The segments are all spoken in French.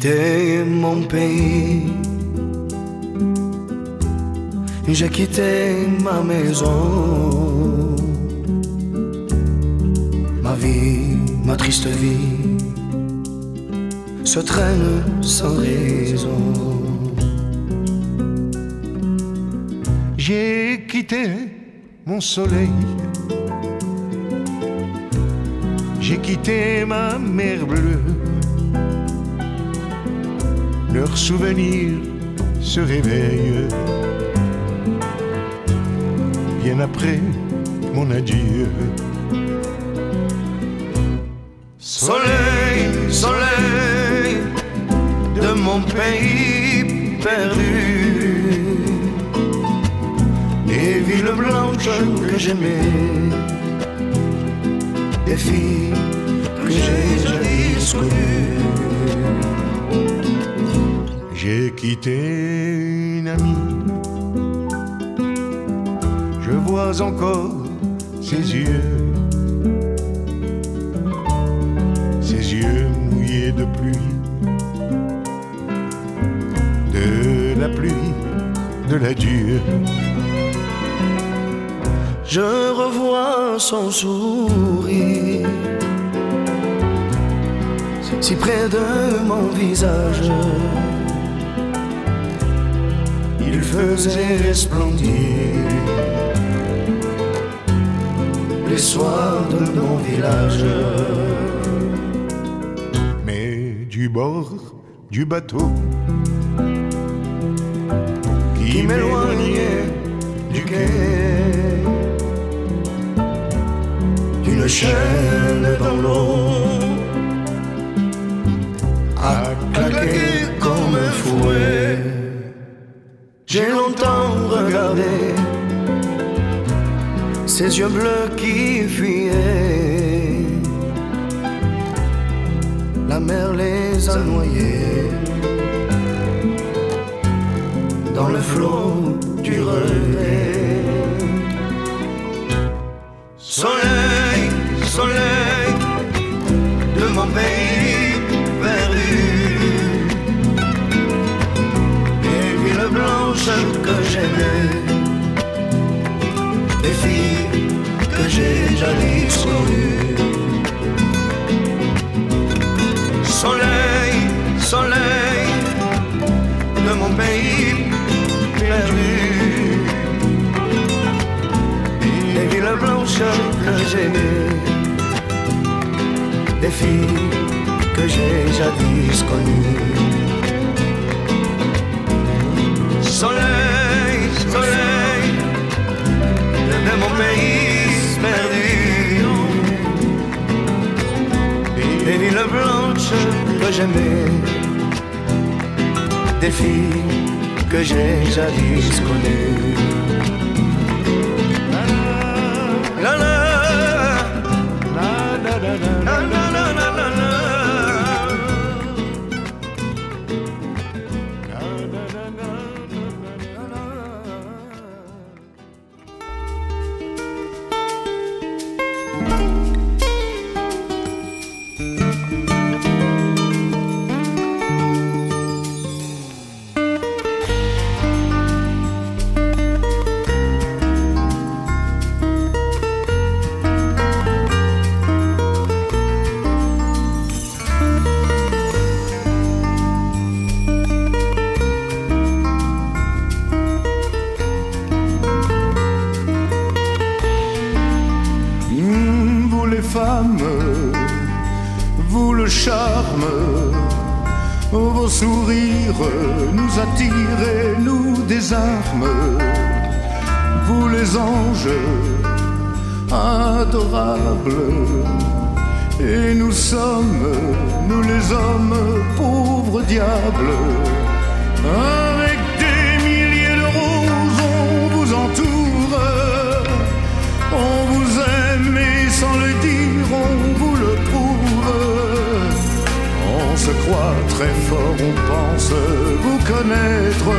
quitté mon pays, j'ai quitté ma maison, ma vie, ma triste vie se traîne sans raison. J'ai quitté mon soleil, j'ai quitté ma mer bleue leurs souvenirs se réveillent. Bien après mon adieu. Soleil, soleil de mon pays perdu. Des villes blanches que j'aimais, des filles que j'ai jadis connues. Quitté une amie. Je vois encore ses yeux. Ses yeux mouillés de pluie. De la pluie, de l'adieu. Je revois son sourire si près de mon visage faisait resplendir les soirs de mon village. Mais du bord du bateau qui m'éloignait du quai, d'une chaîne dans l'eau, J'ai longtemps regardé ces yeux bleus qui fuyaient. La mer les a noyés dans le flot du relais. Soleil, soleil de mon pays des filles que j'ai jadis connues. Soleil, soleil de mon pays perdu. Des villes blanches que j'aimais, des filles que j'ai jadis connues. Soleil, pays perdu. Des villes blanches que j'aimais, des filles que j'ai jadis connues. Vos sourires nous attirent et nous désarment. Vous les anges adorables, et nous sommes, nous les hommes, pauvres diables. Très fort, on pense vous connaître.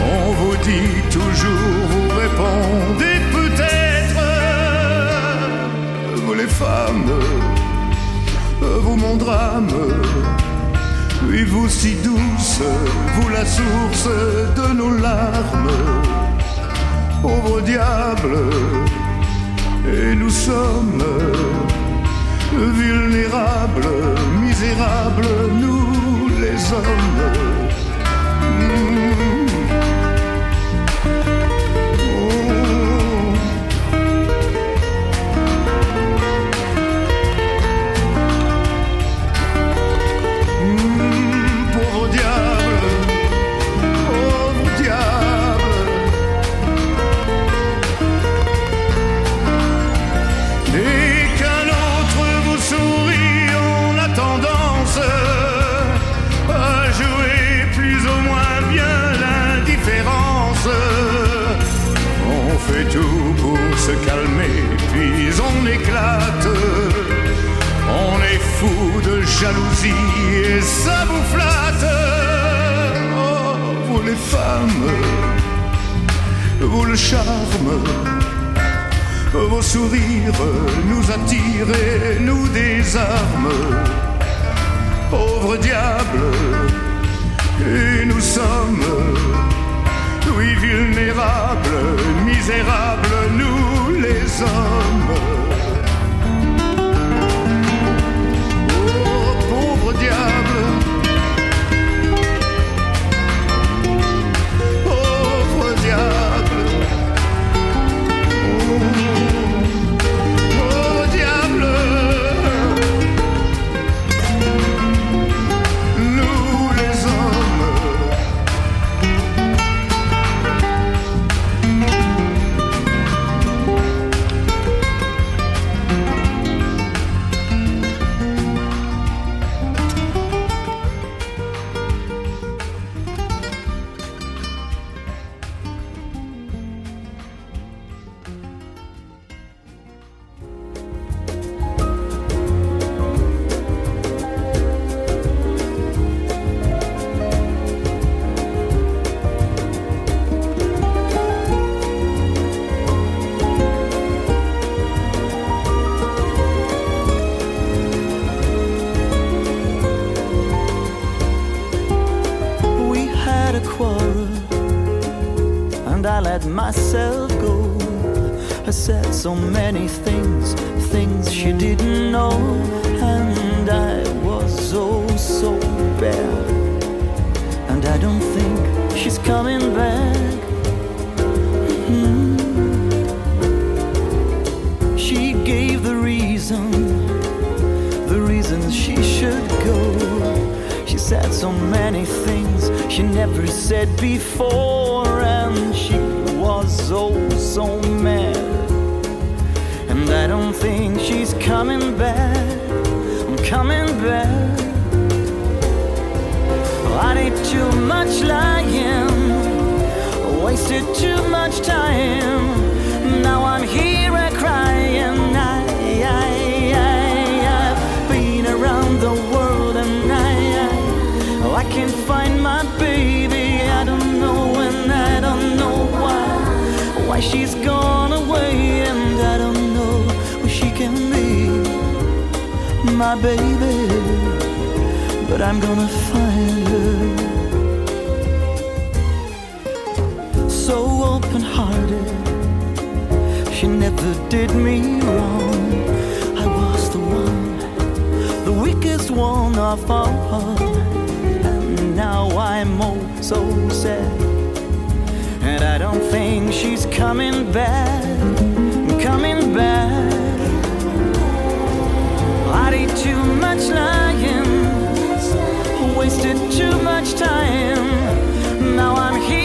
On vous dit toujours, vous répondez peut-être. Vous les femmes, vous mon drame, Oui, vous si douce, vous la source de nos larmes, pauvre diable, et nous sommes vulnérables, misérables, nous les hommes. Jalousie et ça vous flatte. Oh, vous les femmes, vous le charme, vos sourires nous attirent et nous désarment. Pauvre diable, et nous sommes, oui, vulnérables, misérables, nous les hommes. can't find my baby. I don't know and I don't know why. Why she's gone away and I don't know where she can be. My baby. But I'm gonna find her. So open hearted. She never did me wrong. I was the one, the weakest one of all now I'm oh so sad. And I don't think she's coming back, coming back. I did too much lying, wasted too much time. Now I'm here.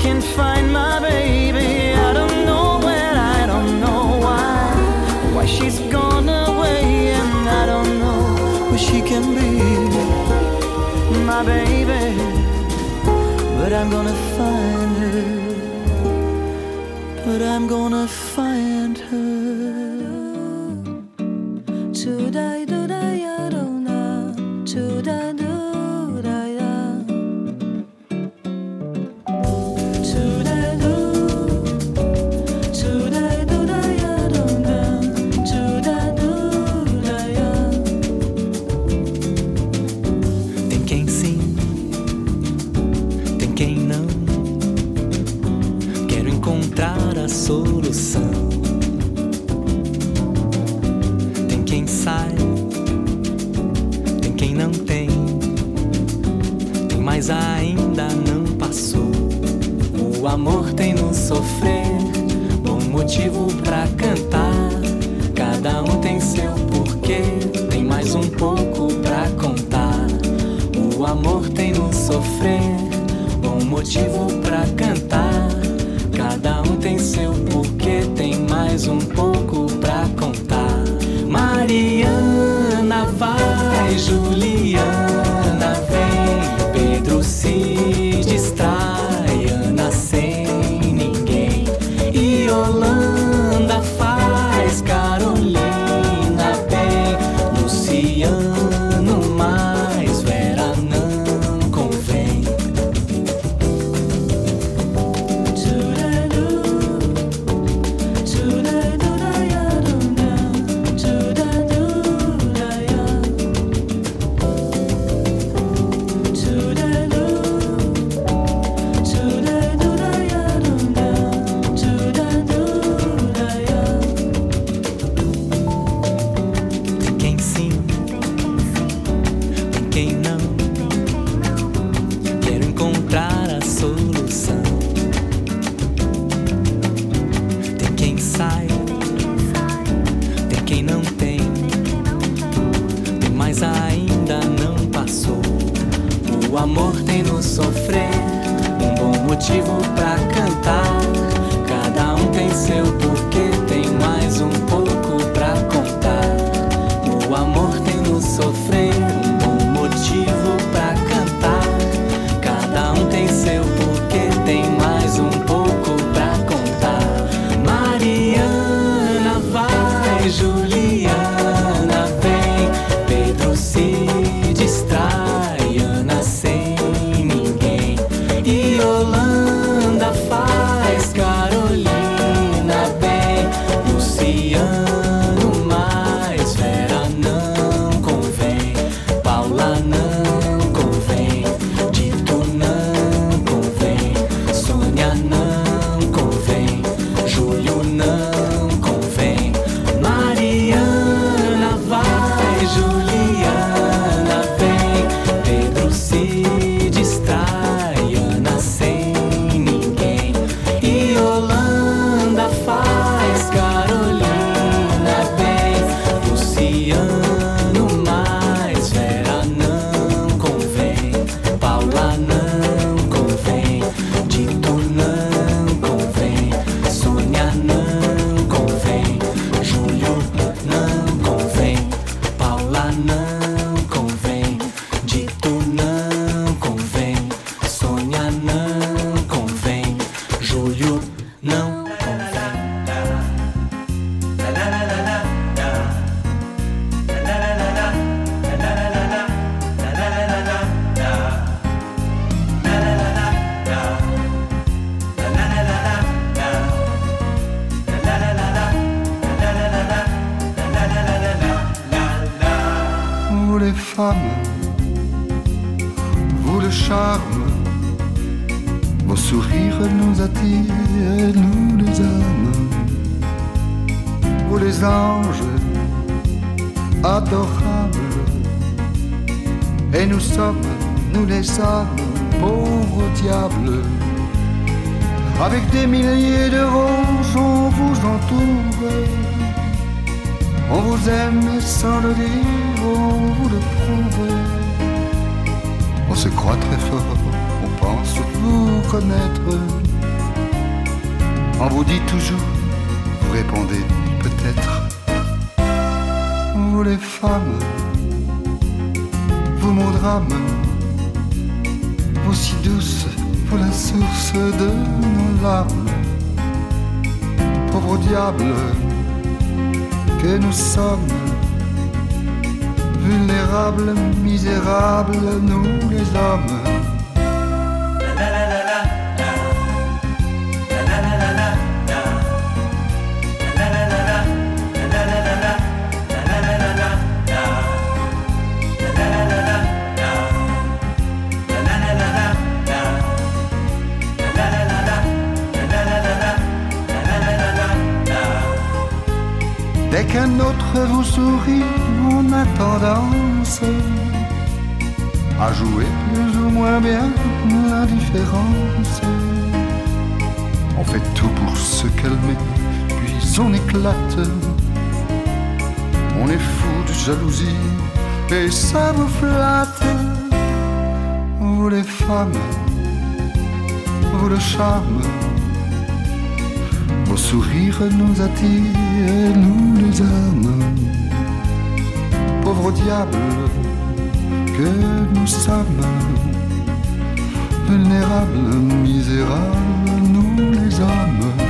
can find my baby. I don't know when, I don't know why. Why she's gone away, and I don't know where she can be. My baby, but I'm gonna find her. But I'm gonna les femmes, vous le charme, vos sourires nous attirent, nous les âmes, vous les anges adorables, et nous sommes, nous les âmes, pauvres diables. Avec des milliers de roses, on vous entoure. On vous aime sans le dire on vous le. On se croit très fort, on pense vous connaître. On vous dit toujours, vous répondez peut-être. Vous les femmes, vous mon drame, vous si douces, vous la source de nos larmes. Pauvre diable que nous sommes, vulnérables, misérables, nous les hommes. Dès qu'un autre vous sourit, tendance à jouer plus ou moins bien l'indifférence. On fait tout pour se calmer, puis on éclate. On est fou de jalousie et ça vous flatte. Vous les femmes, vous le charme vos sourires nous attirent, nous les Pauvres diables que nous sommes, vulnérables, misérables, nous les hommes.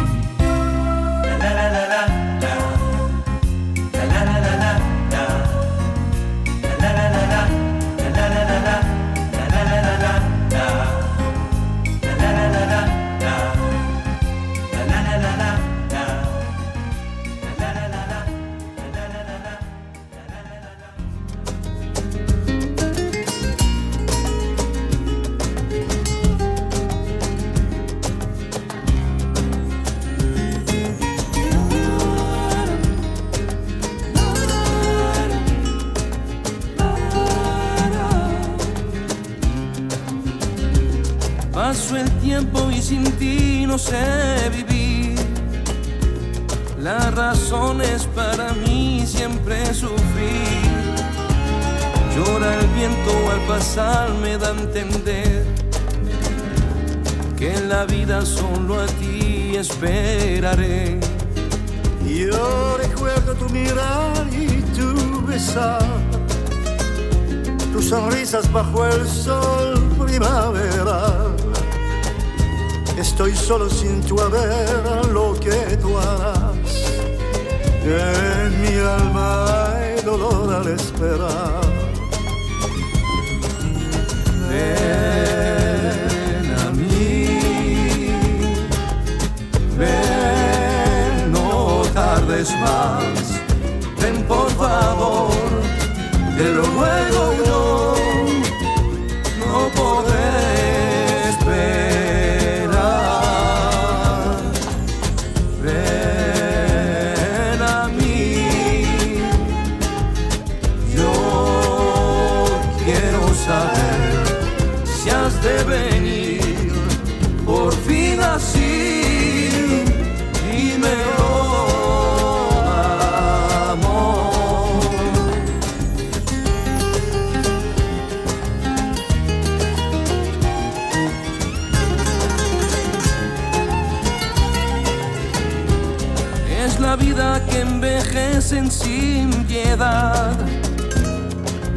La vida que envejecen sin piedad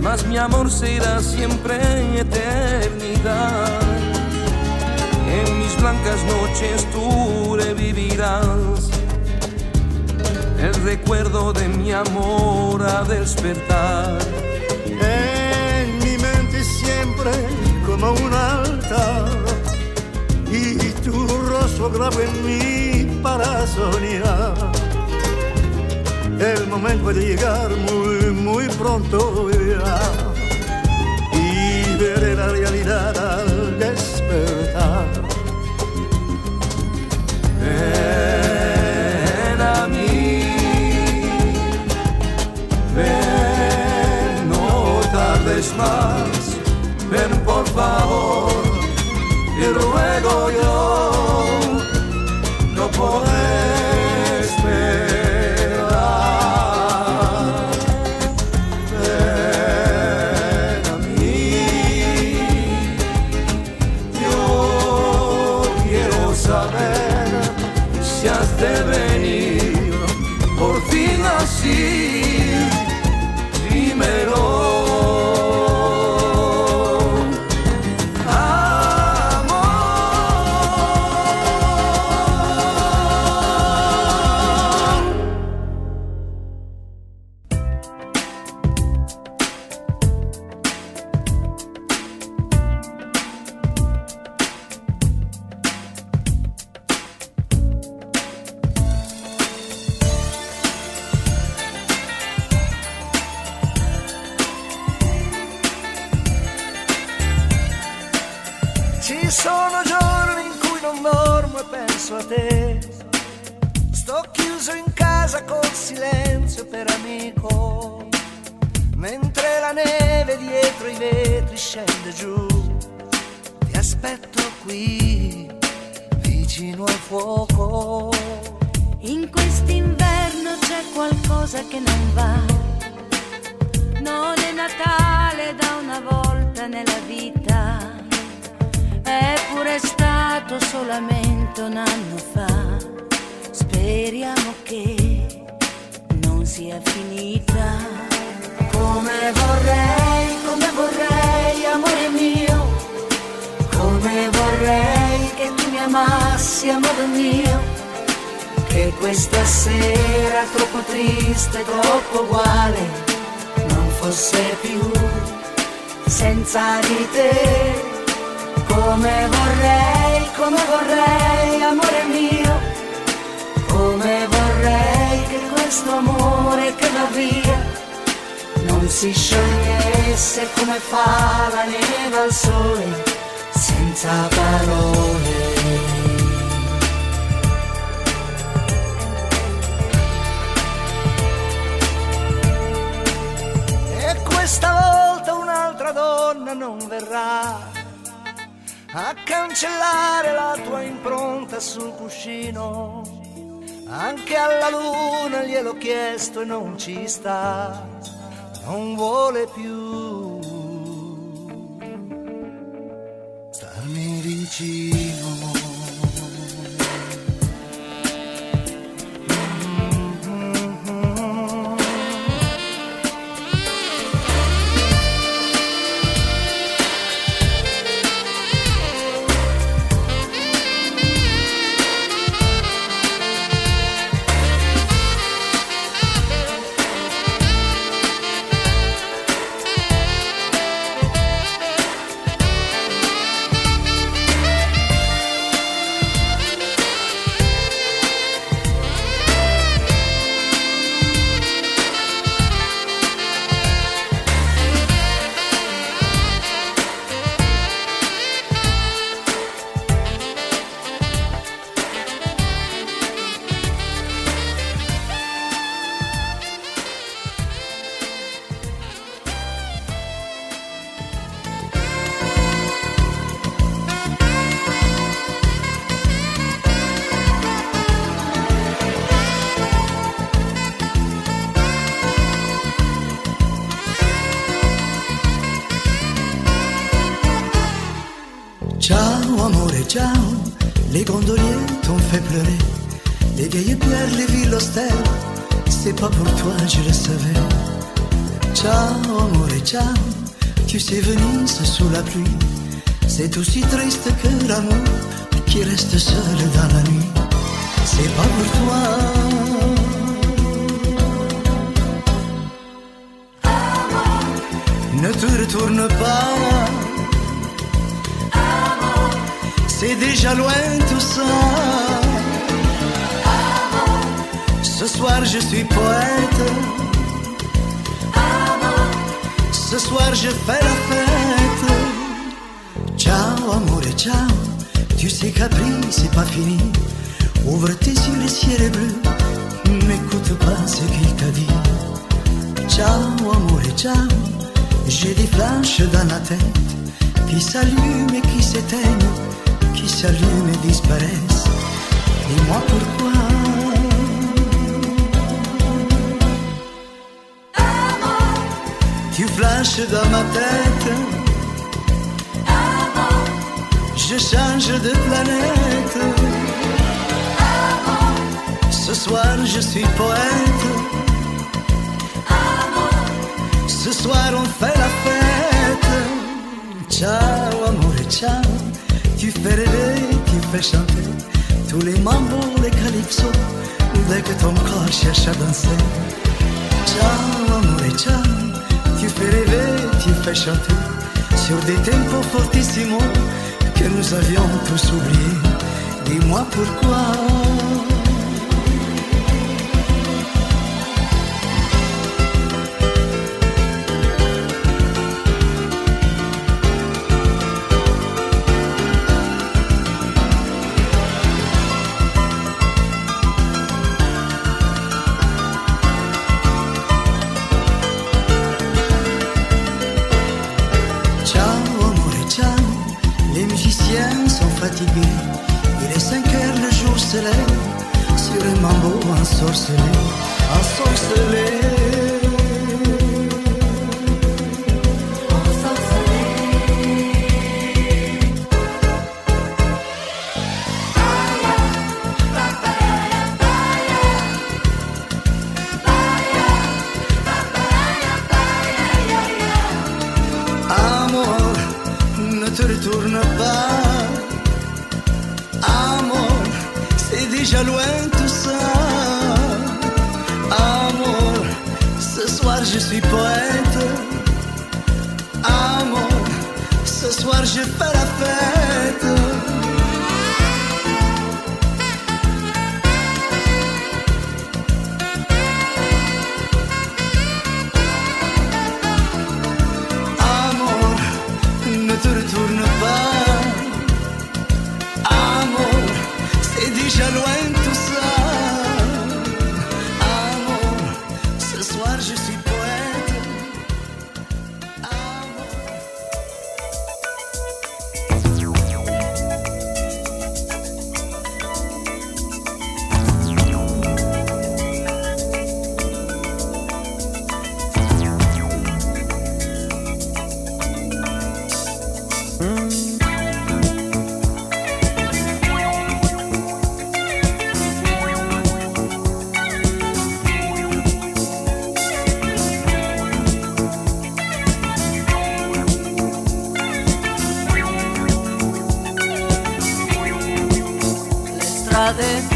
mas mi amor será siempre eternidad. En mis blancas noches tú revivirás. El recuerdo de mi amor a despertar. En mi mente siempre como un altar y tu rostro grabo en mí para soñar. El momento puede llegar muy, muy pronto ya y veré la realidad al despertar. Ven a mí, ven, no tardes más, ven por favor, y ruego yo, qualcosa che non va. Non è Natale da una volta nella vita, eppure è stato solamente un anno fa. Speriamo che non sia finita. Come vorrei, come vorrei, amore mio, come vorrei che tu mi amassi, amore mio che questa sera troppo triste, troppo uguale, non fosse più senza di te. Come vorrei, come vorrei, amore mio, come vorrei che questo amore che va via non si sciogliesse come fa la neve al sole, senza parole. Madonna non verrà a cancellare la tua impronta sul cuscino. Anche alla luna gliel'ho chiesto e non ci sta, non vuole più starmi vicino. C'est aussi triste que l'amour qui reste seul dans la nuit. C'est pas pour toi. Ne te retourne pas. C'est déjà loin tout ça. Ce soir je suis poète. Ce soir je fais la fête. Ciao amore, ciao, tu sais qu'après c'est pas fini. Ouvre tes yeux, le ciel est bleu, n'écoute pas ce qu'il t'a dit. Ciao amore, ciao, j'ai des flashs dans la tête qui s'allument et qui s'éteignent, qui s'allument et disparaissent. Dis-moi pourquoi. Tu flashes dans ma tête. Je change de planète. Ce soir, je suis poète. Ce soir, on fait la fête. Ciao, amore, ciao. Tu fais rêver, tu fais chanter. Tous les mambos, les calypso. Dès que ton corps cherche à danser. Ciao, amore, ciao tu fais rêver, tu fais chanter sur des tempos fortissimo que nous avions tous oubliés. Dis-moi pourquoi. brothers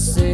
say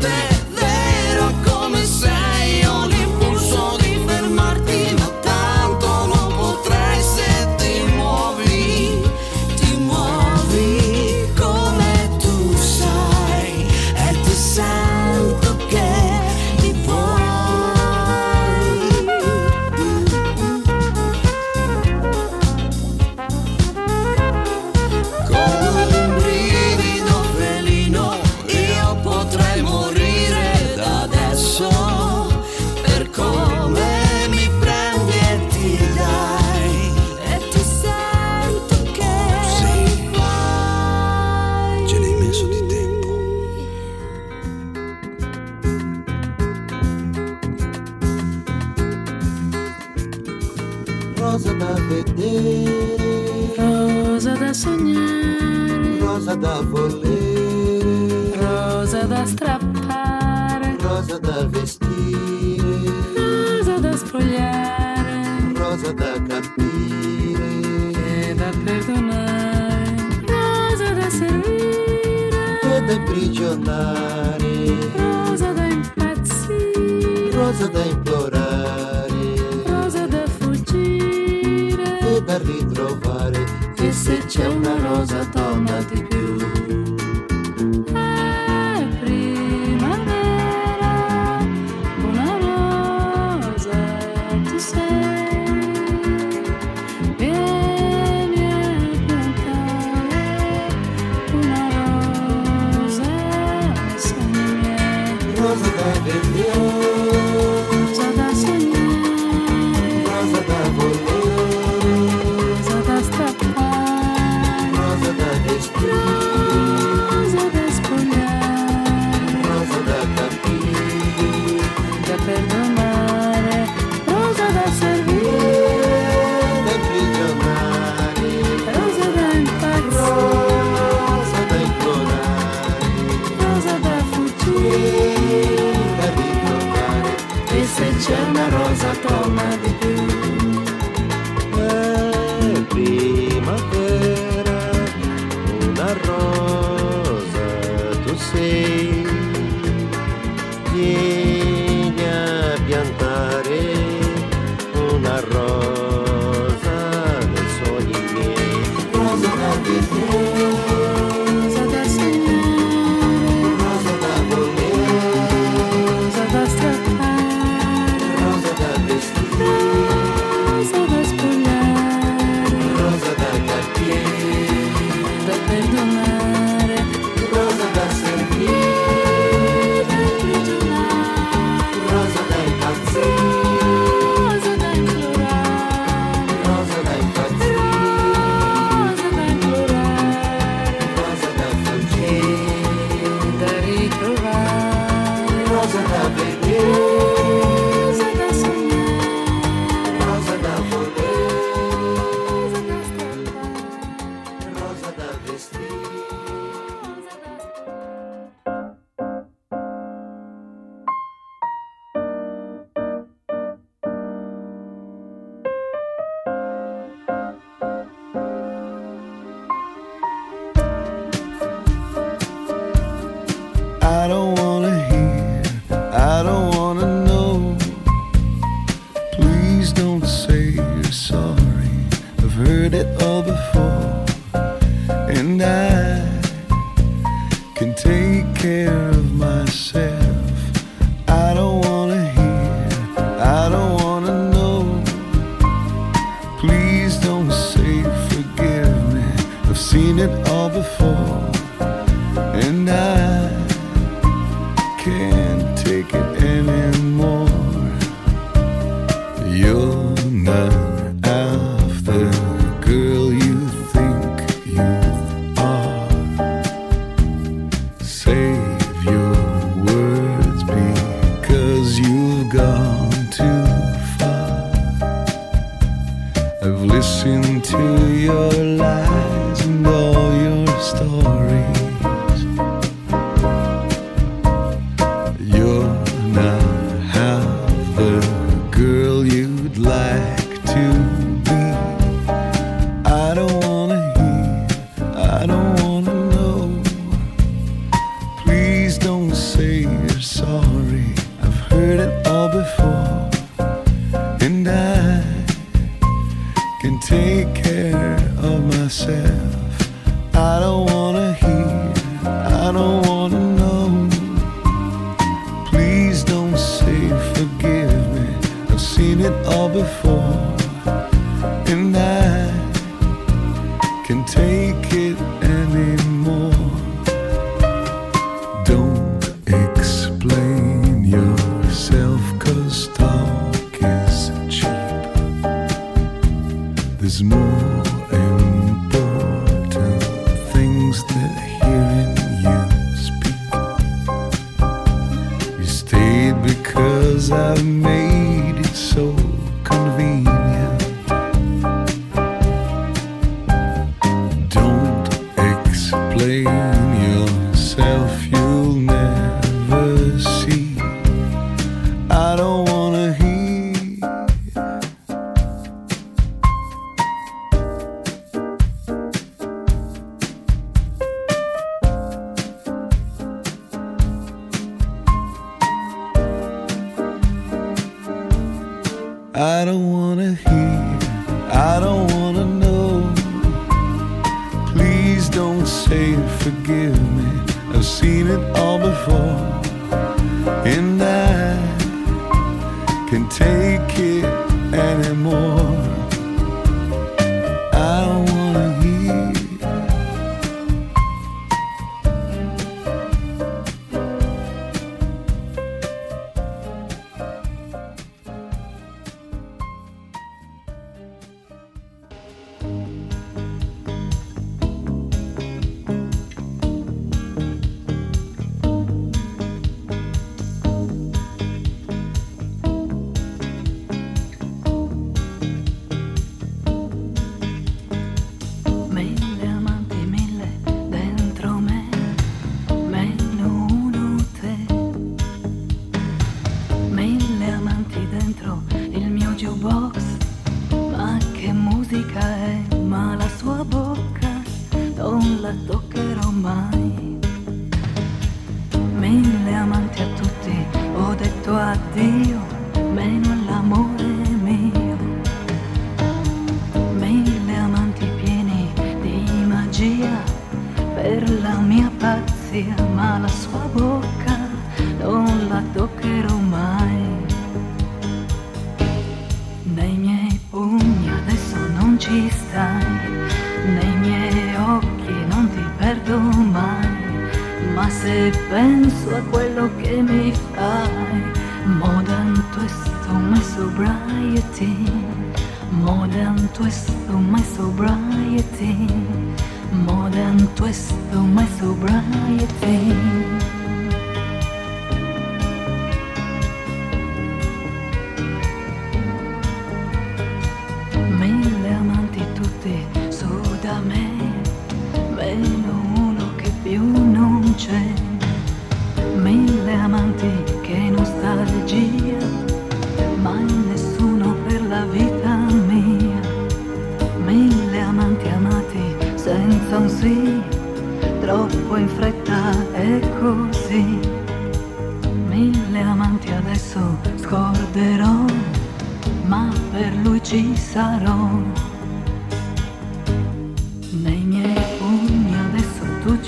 back. chama, rosa, toma de save your words because you've gone too far. I've listened to your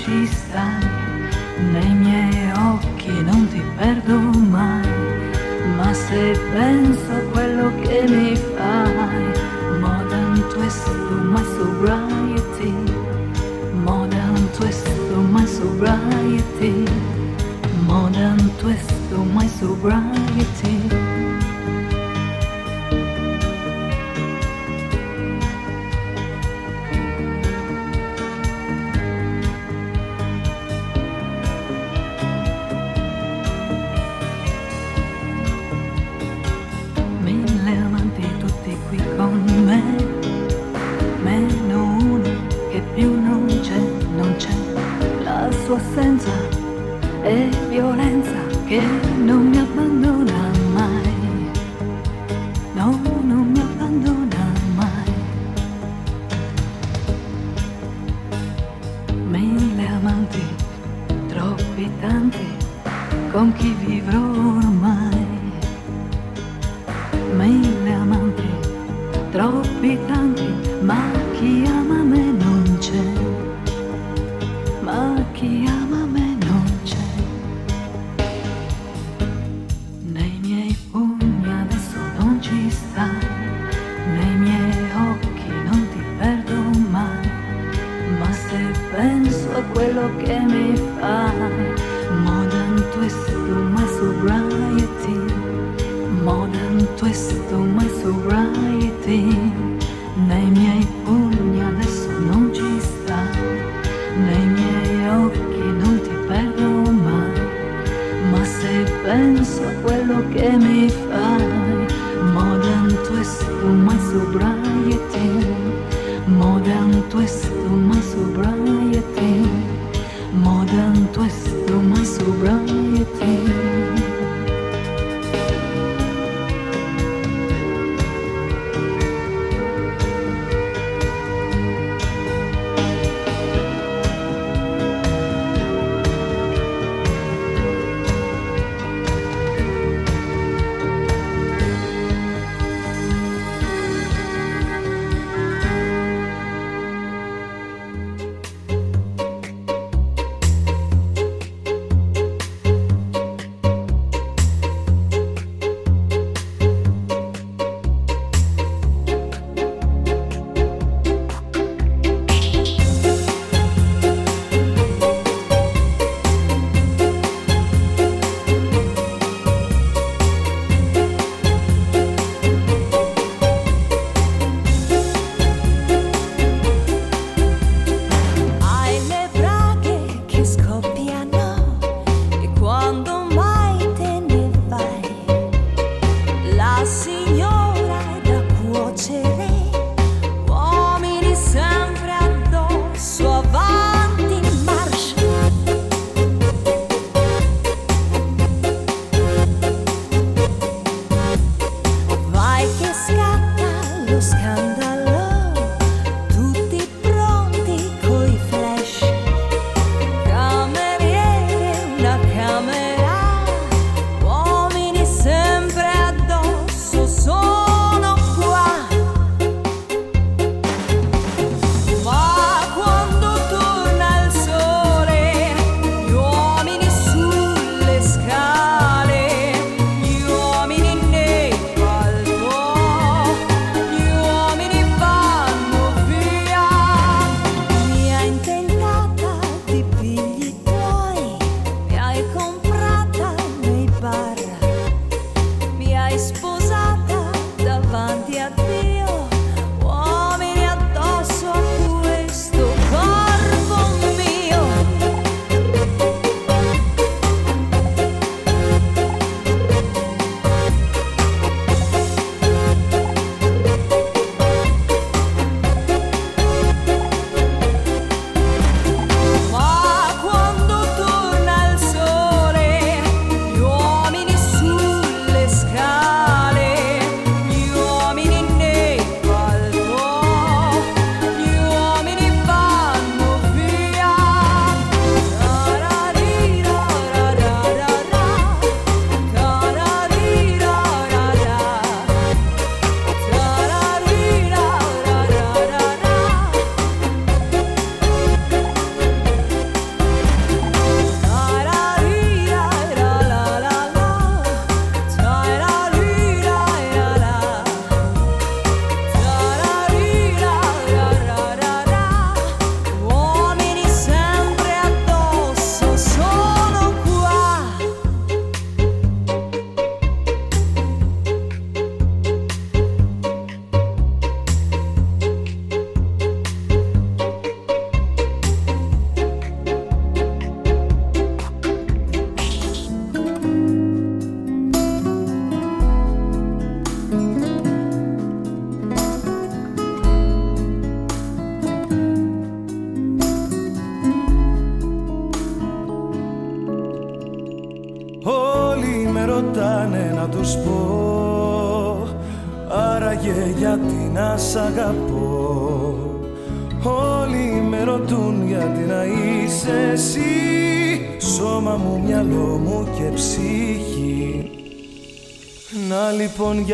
ci stai nei miei occhi non ti perdo mai ma se penso a quello che mi fai modern twist to my sobriety modern twist to my sobriety modern twist to my sobriety.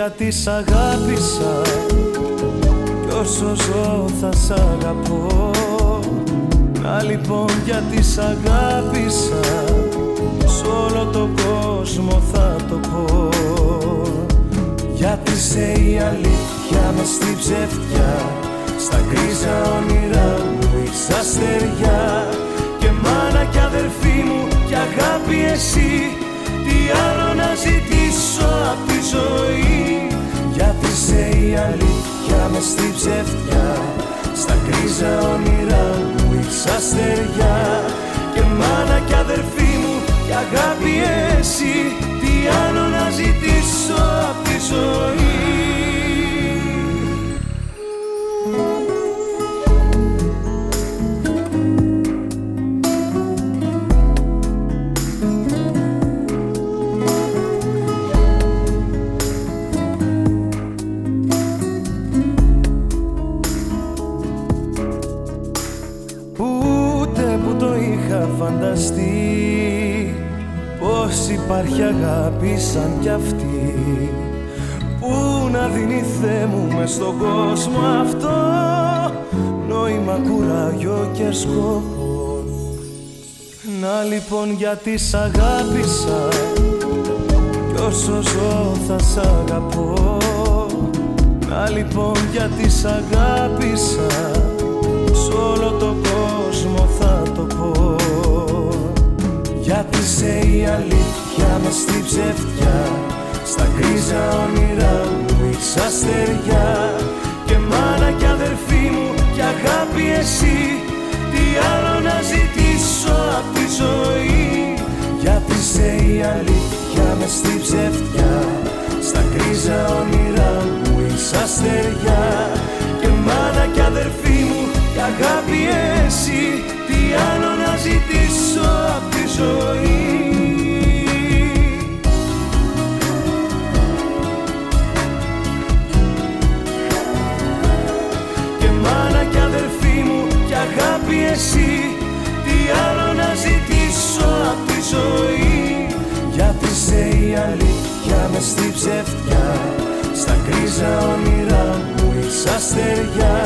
Λοιπόν γιατί σ' αγάπησα Κι όσο ζω θα σ' αγαπώ. Να λοιπόν γιατί σ' αγάπησα Σ' όλο τον κόσμο θα το πω. Γιατί σε η αλήθεια με στη ψευτιά Στα γκρίζα όνειρά μου είσαι αστεριά. Και μάνα κι αδερφή μου κι αγάπη εσύ Τι άλλο να ζητήσω απ' τη ζωή. Γιατί σε η αλήθεια μες στη ψευτιά Στα γκρίζα όνειρά μου είσαι αστεριά Και μάνα κι αδερφή μου κι αγάπη εσύ Τι άλλο να ζητήσω απ' τη ζωή είχα φανταστεί Πως υπάρχει αγάπη σαν κι αυτή. Που να δίνει Θεέ μου μες στον κόσμο αυτό Νόημα, κουράγιο και σκοπό. Να λοιπόν γιατί σ' αγάπησα Κι όσο ζω θα σ' αγαπώ. Να λοιπόν γιατί σ' αγάπησα Σ' όλο τον κόσμο θα το πω Γιατί σε η αλήθεια με στη ψευτιά Στα γκρίζα όνειρά μου είσαι αστεριά. Και μάνα κι αδερφή μου κι αγάπη εσύ Τι άλλο να ζητήσω απ' τη ζωή. Γιατί σε η αλήθεια μες στη ψευτιά Στα γκρίζα όνειρά μου είσαι αστεριά. Και μάνα κι αδερφή μου κι αγάπη εσύ Τι άλλο να ζητήσω απ' τη ζωή. Και μάνα κι αδερφή μου κι αγάπη εσύ Τι άλλο να ζητήσω απ' τη ζωή. Γιατί σε η αλήθεια μες στη ψευτιά Στα γκρίζα όνειρά μου είσαι αστεριά.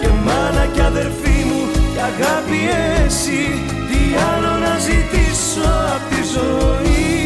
Και μάνα κι αδερφή μου κι αγάπη εσύ Τι άλλο να ζητήσω απ' τη ζωή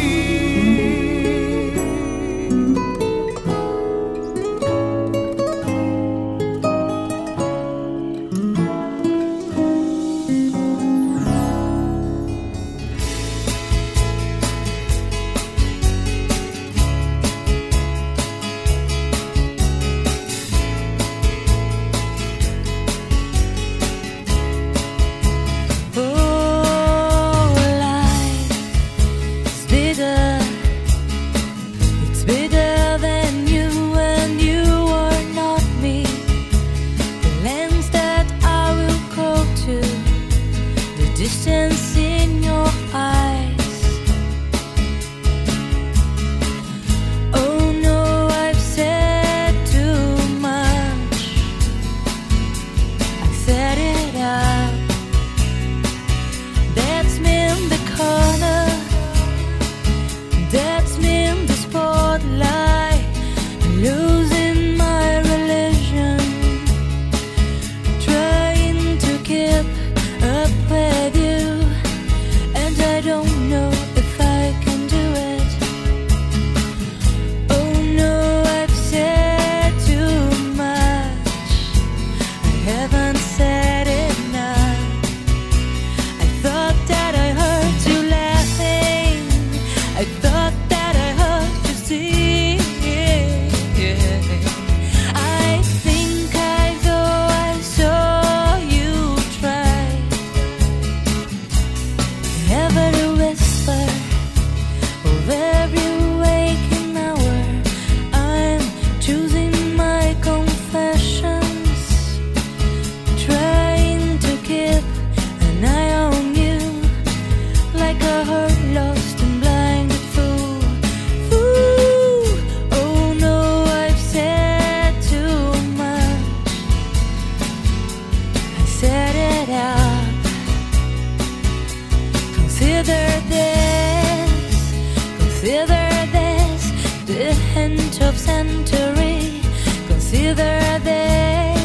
the hint of century. Consider this,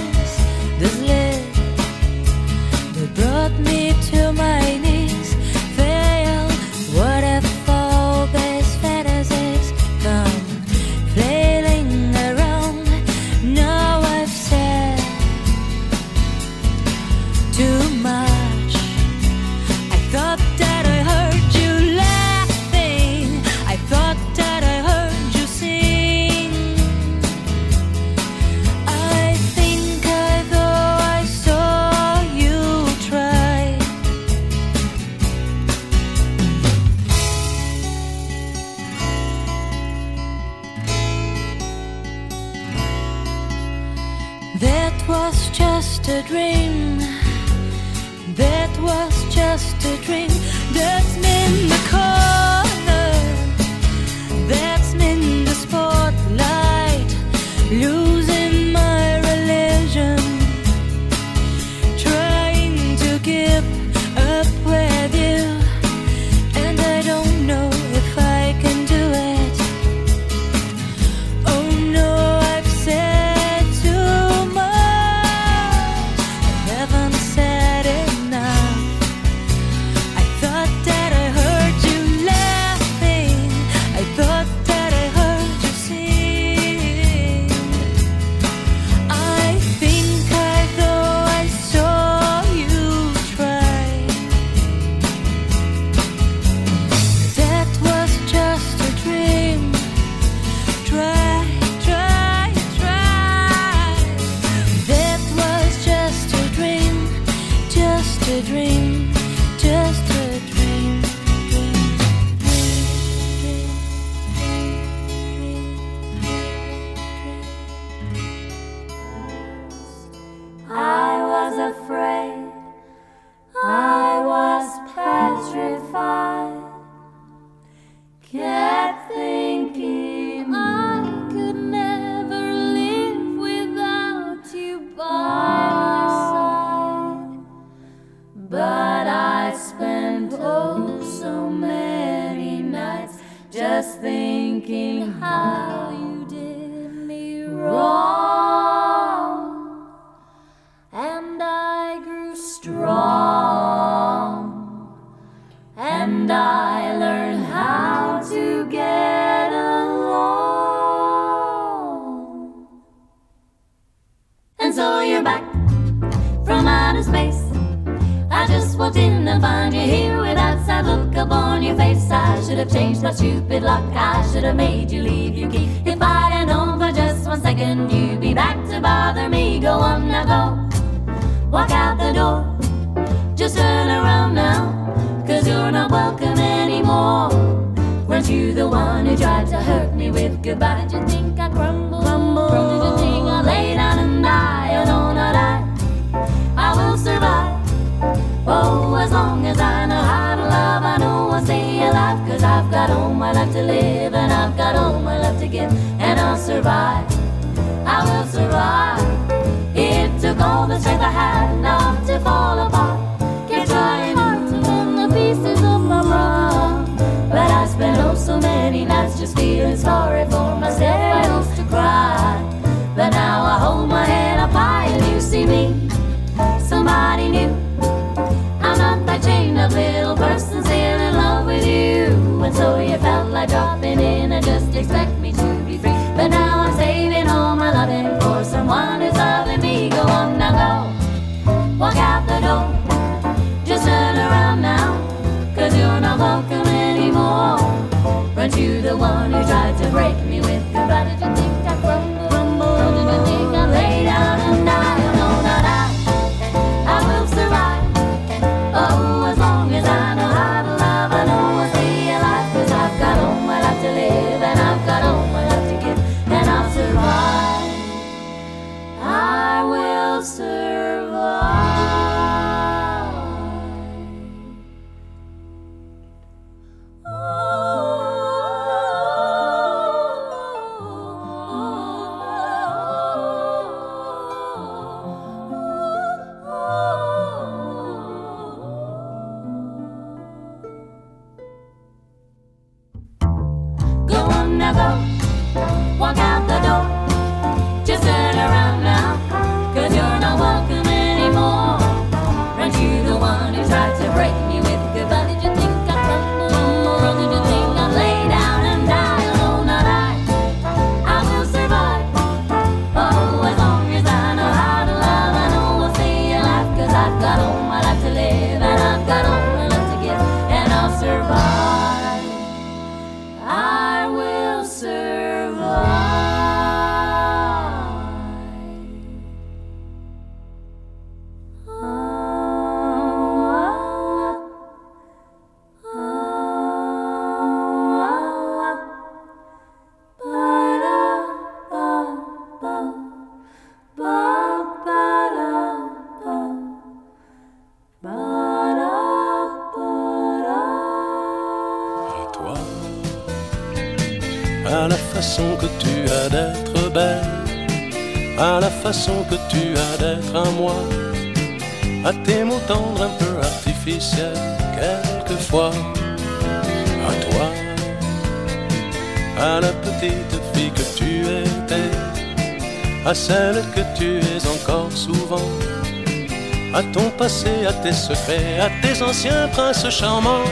anciens princes charmants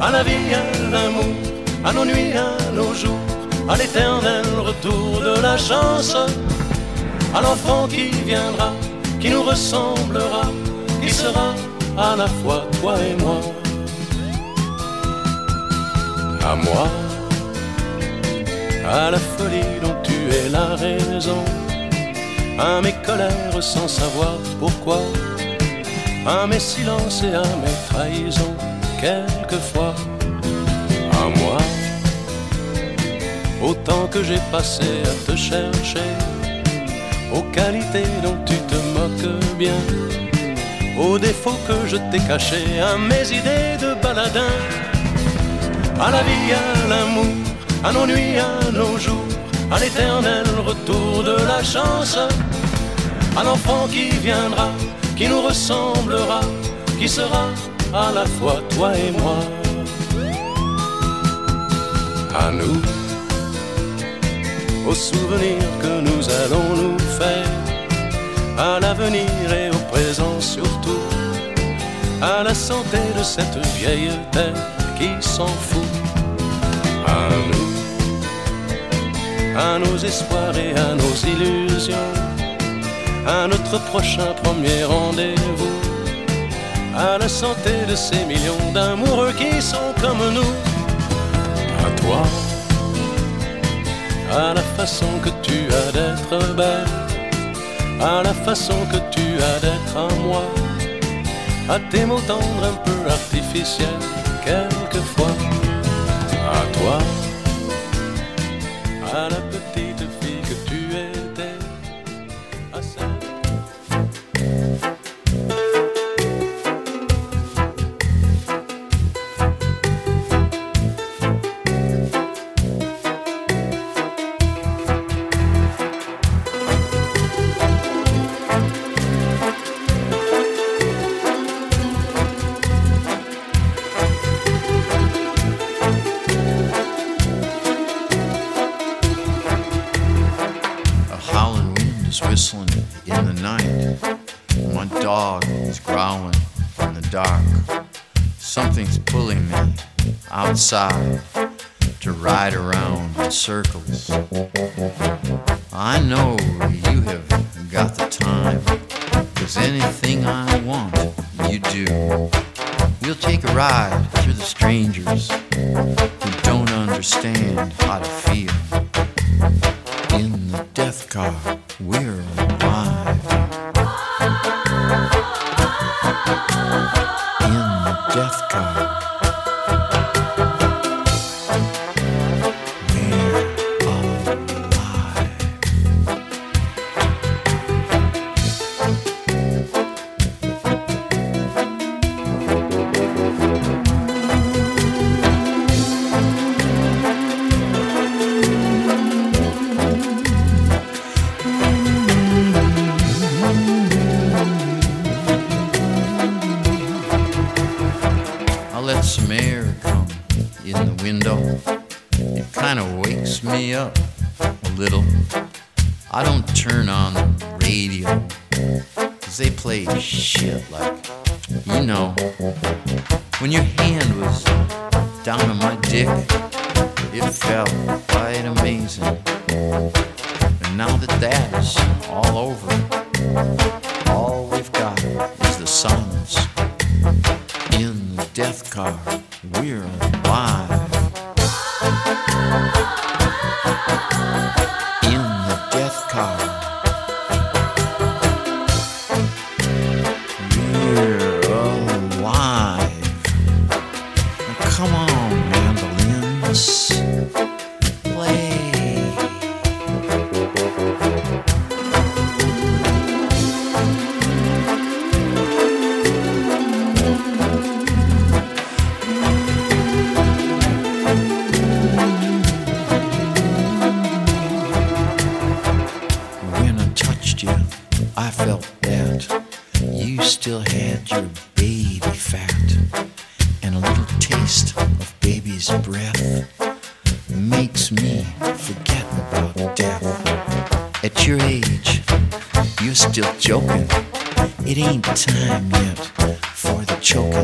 à la vie, à l'amour, à nos nuits, à nos jours, à l'éternel retour de la chance, à l'enfant qui viendra, qui nous ressemblera, qui sera à la fois toi et moi. À moi, à la folie dont tu es la raison, à mes colères sans savoir pourquoi, à mes silences et à mes trahisons quelquefois à moi. Autant que j'ai passé à te chercher, aux qualités dont tu te moques bien, aux défauts que je t'ai cachés, à mes idées de baladin, à la vie, à l'amour, à nos nuits, à nos jours, à l'éternel retour de la chance, à l'enfant qui viendra, qui nous ressemblera, qui sera à la fois toi et moi. À nous, aux souvenirs que nous allons nous faire, à l'avenir et au présent surtout, à la santé de cette vieille terre qui s'en fout. À nous, à nos espoirs et à nos illusions, à notre prochain premier rendez-vous. À la santé de ces millions d'amoureux qui sont comme nous. À toi, à la façon que tu as d'être belle, à la façon que tu as d'être à moi, à tes mots tendres un peu artificiels, quelquefois. À toi, à la is growling in the dark. Something's pulling me outside to ride around in circles. I know you have got the time, cause anything I want, you do. We'll take a ride through the strangers who don't understand how to feel. In the death car, we're still had your baby fat and a little taste of baby's breath makes me forget about death. At your age, you're still joking. It ain't time yet for the choking.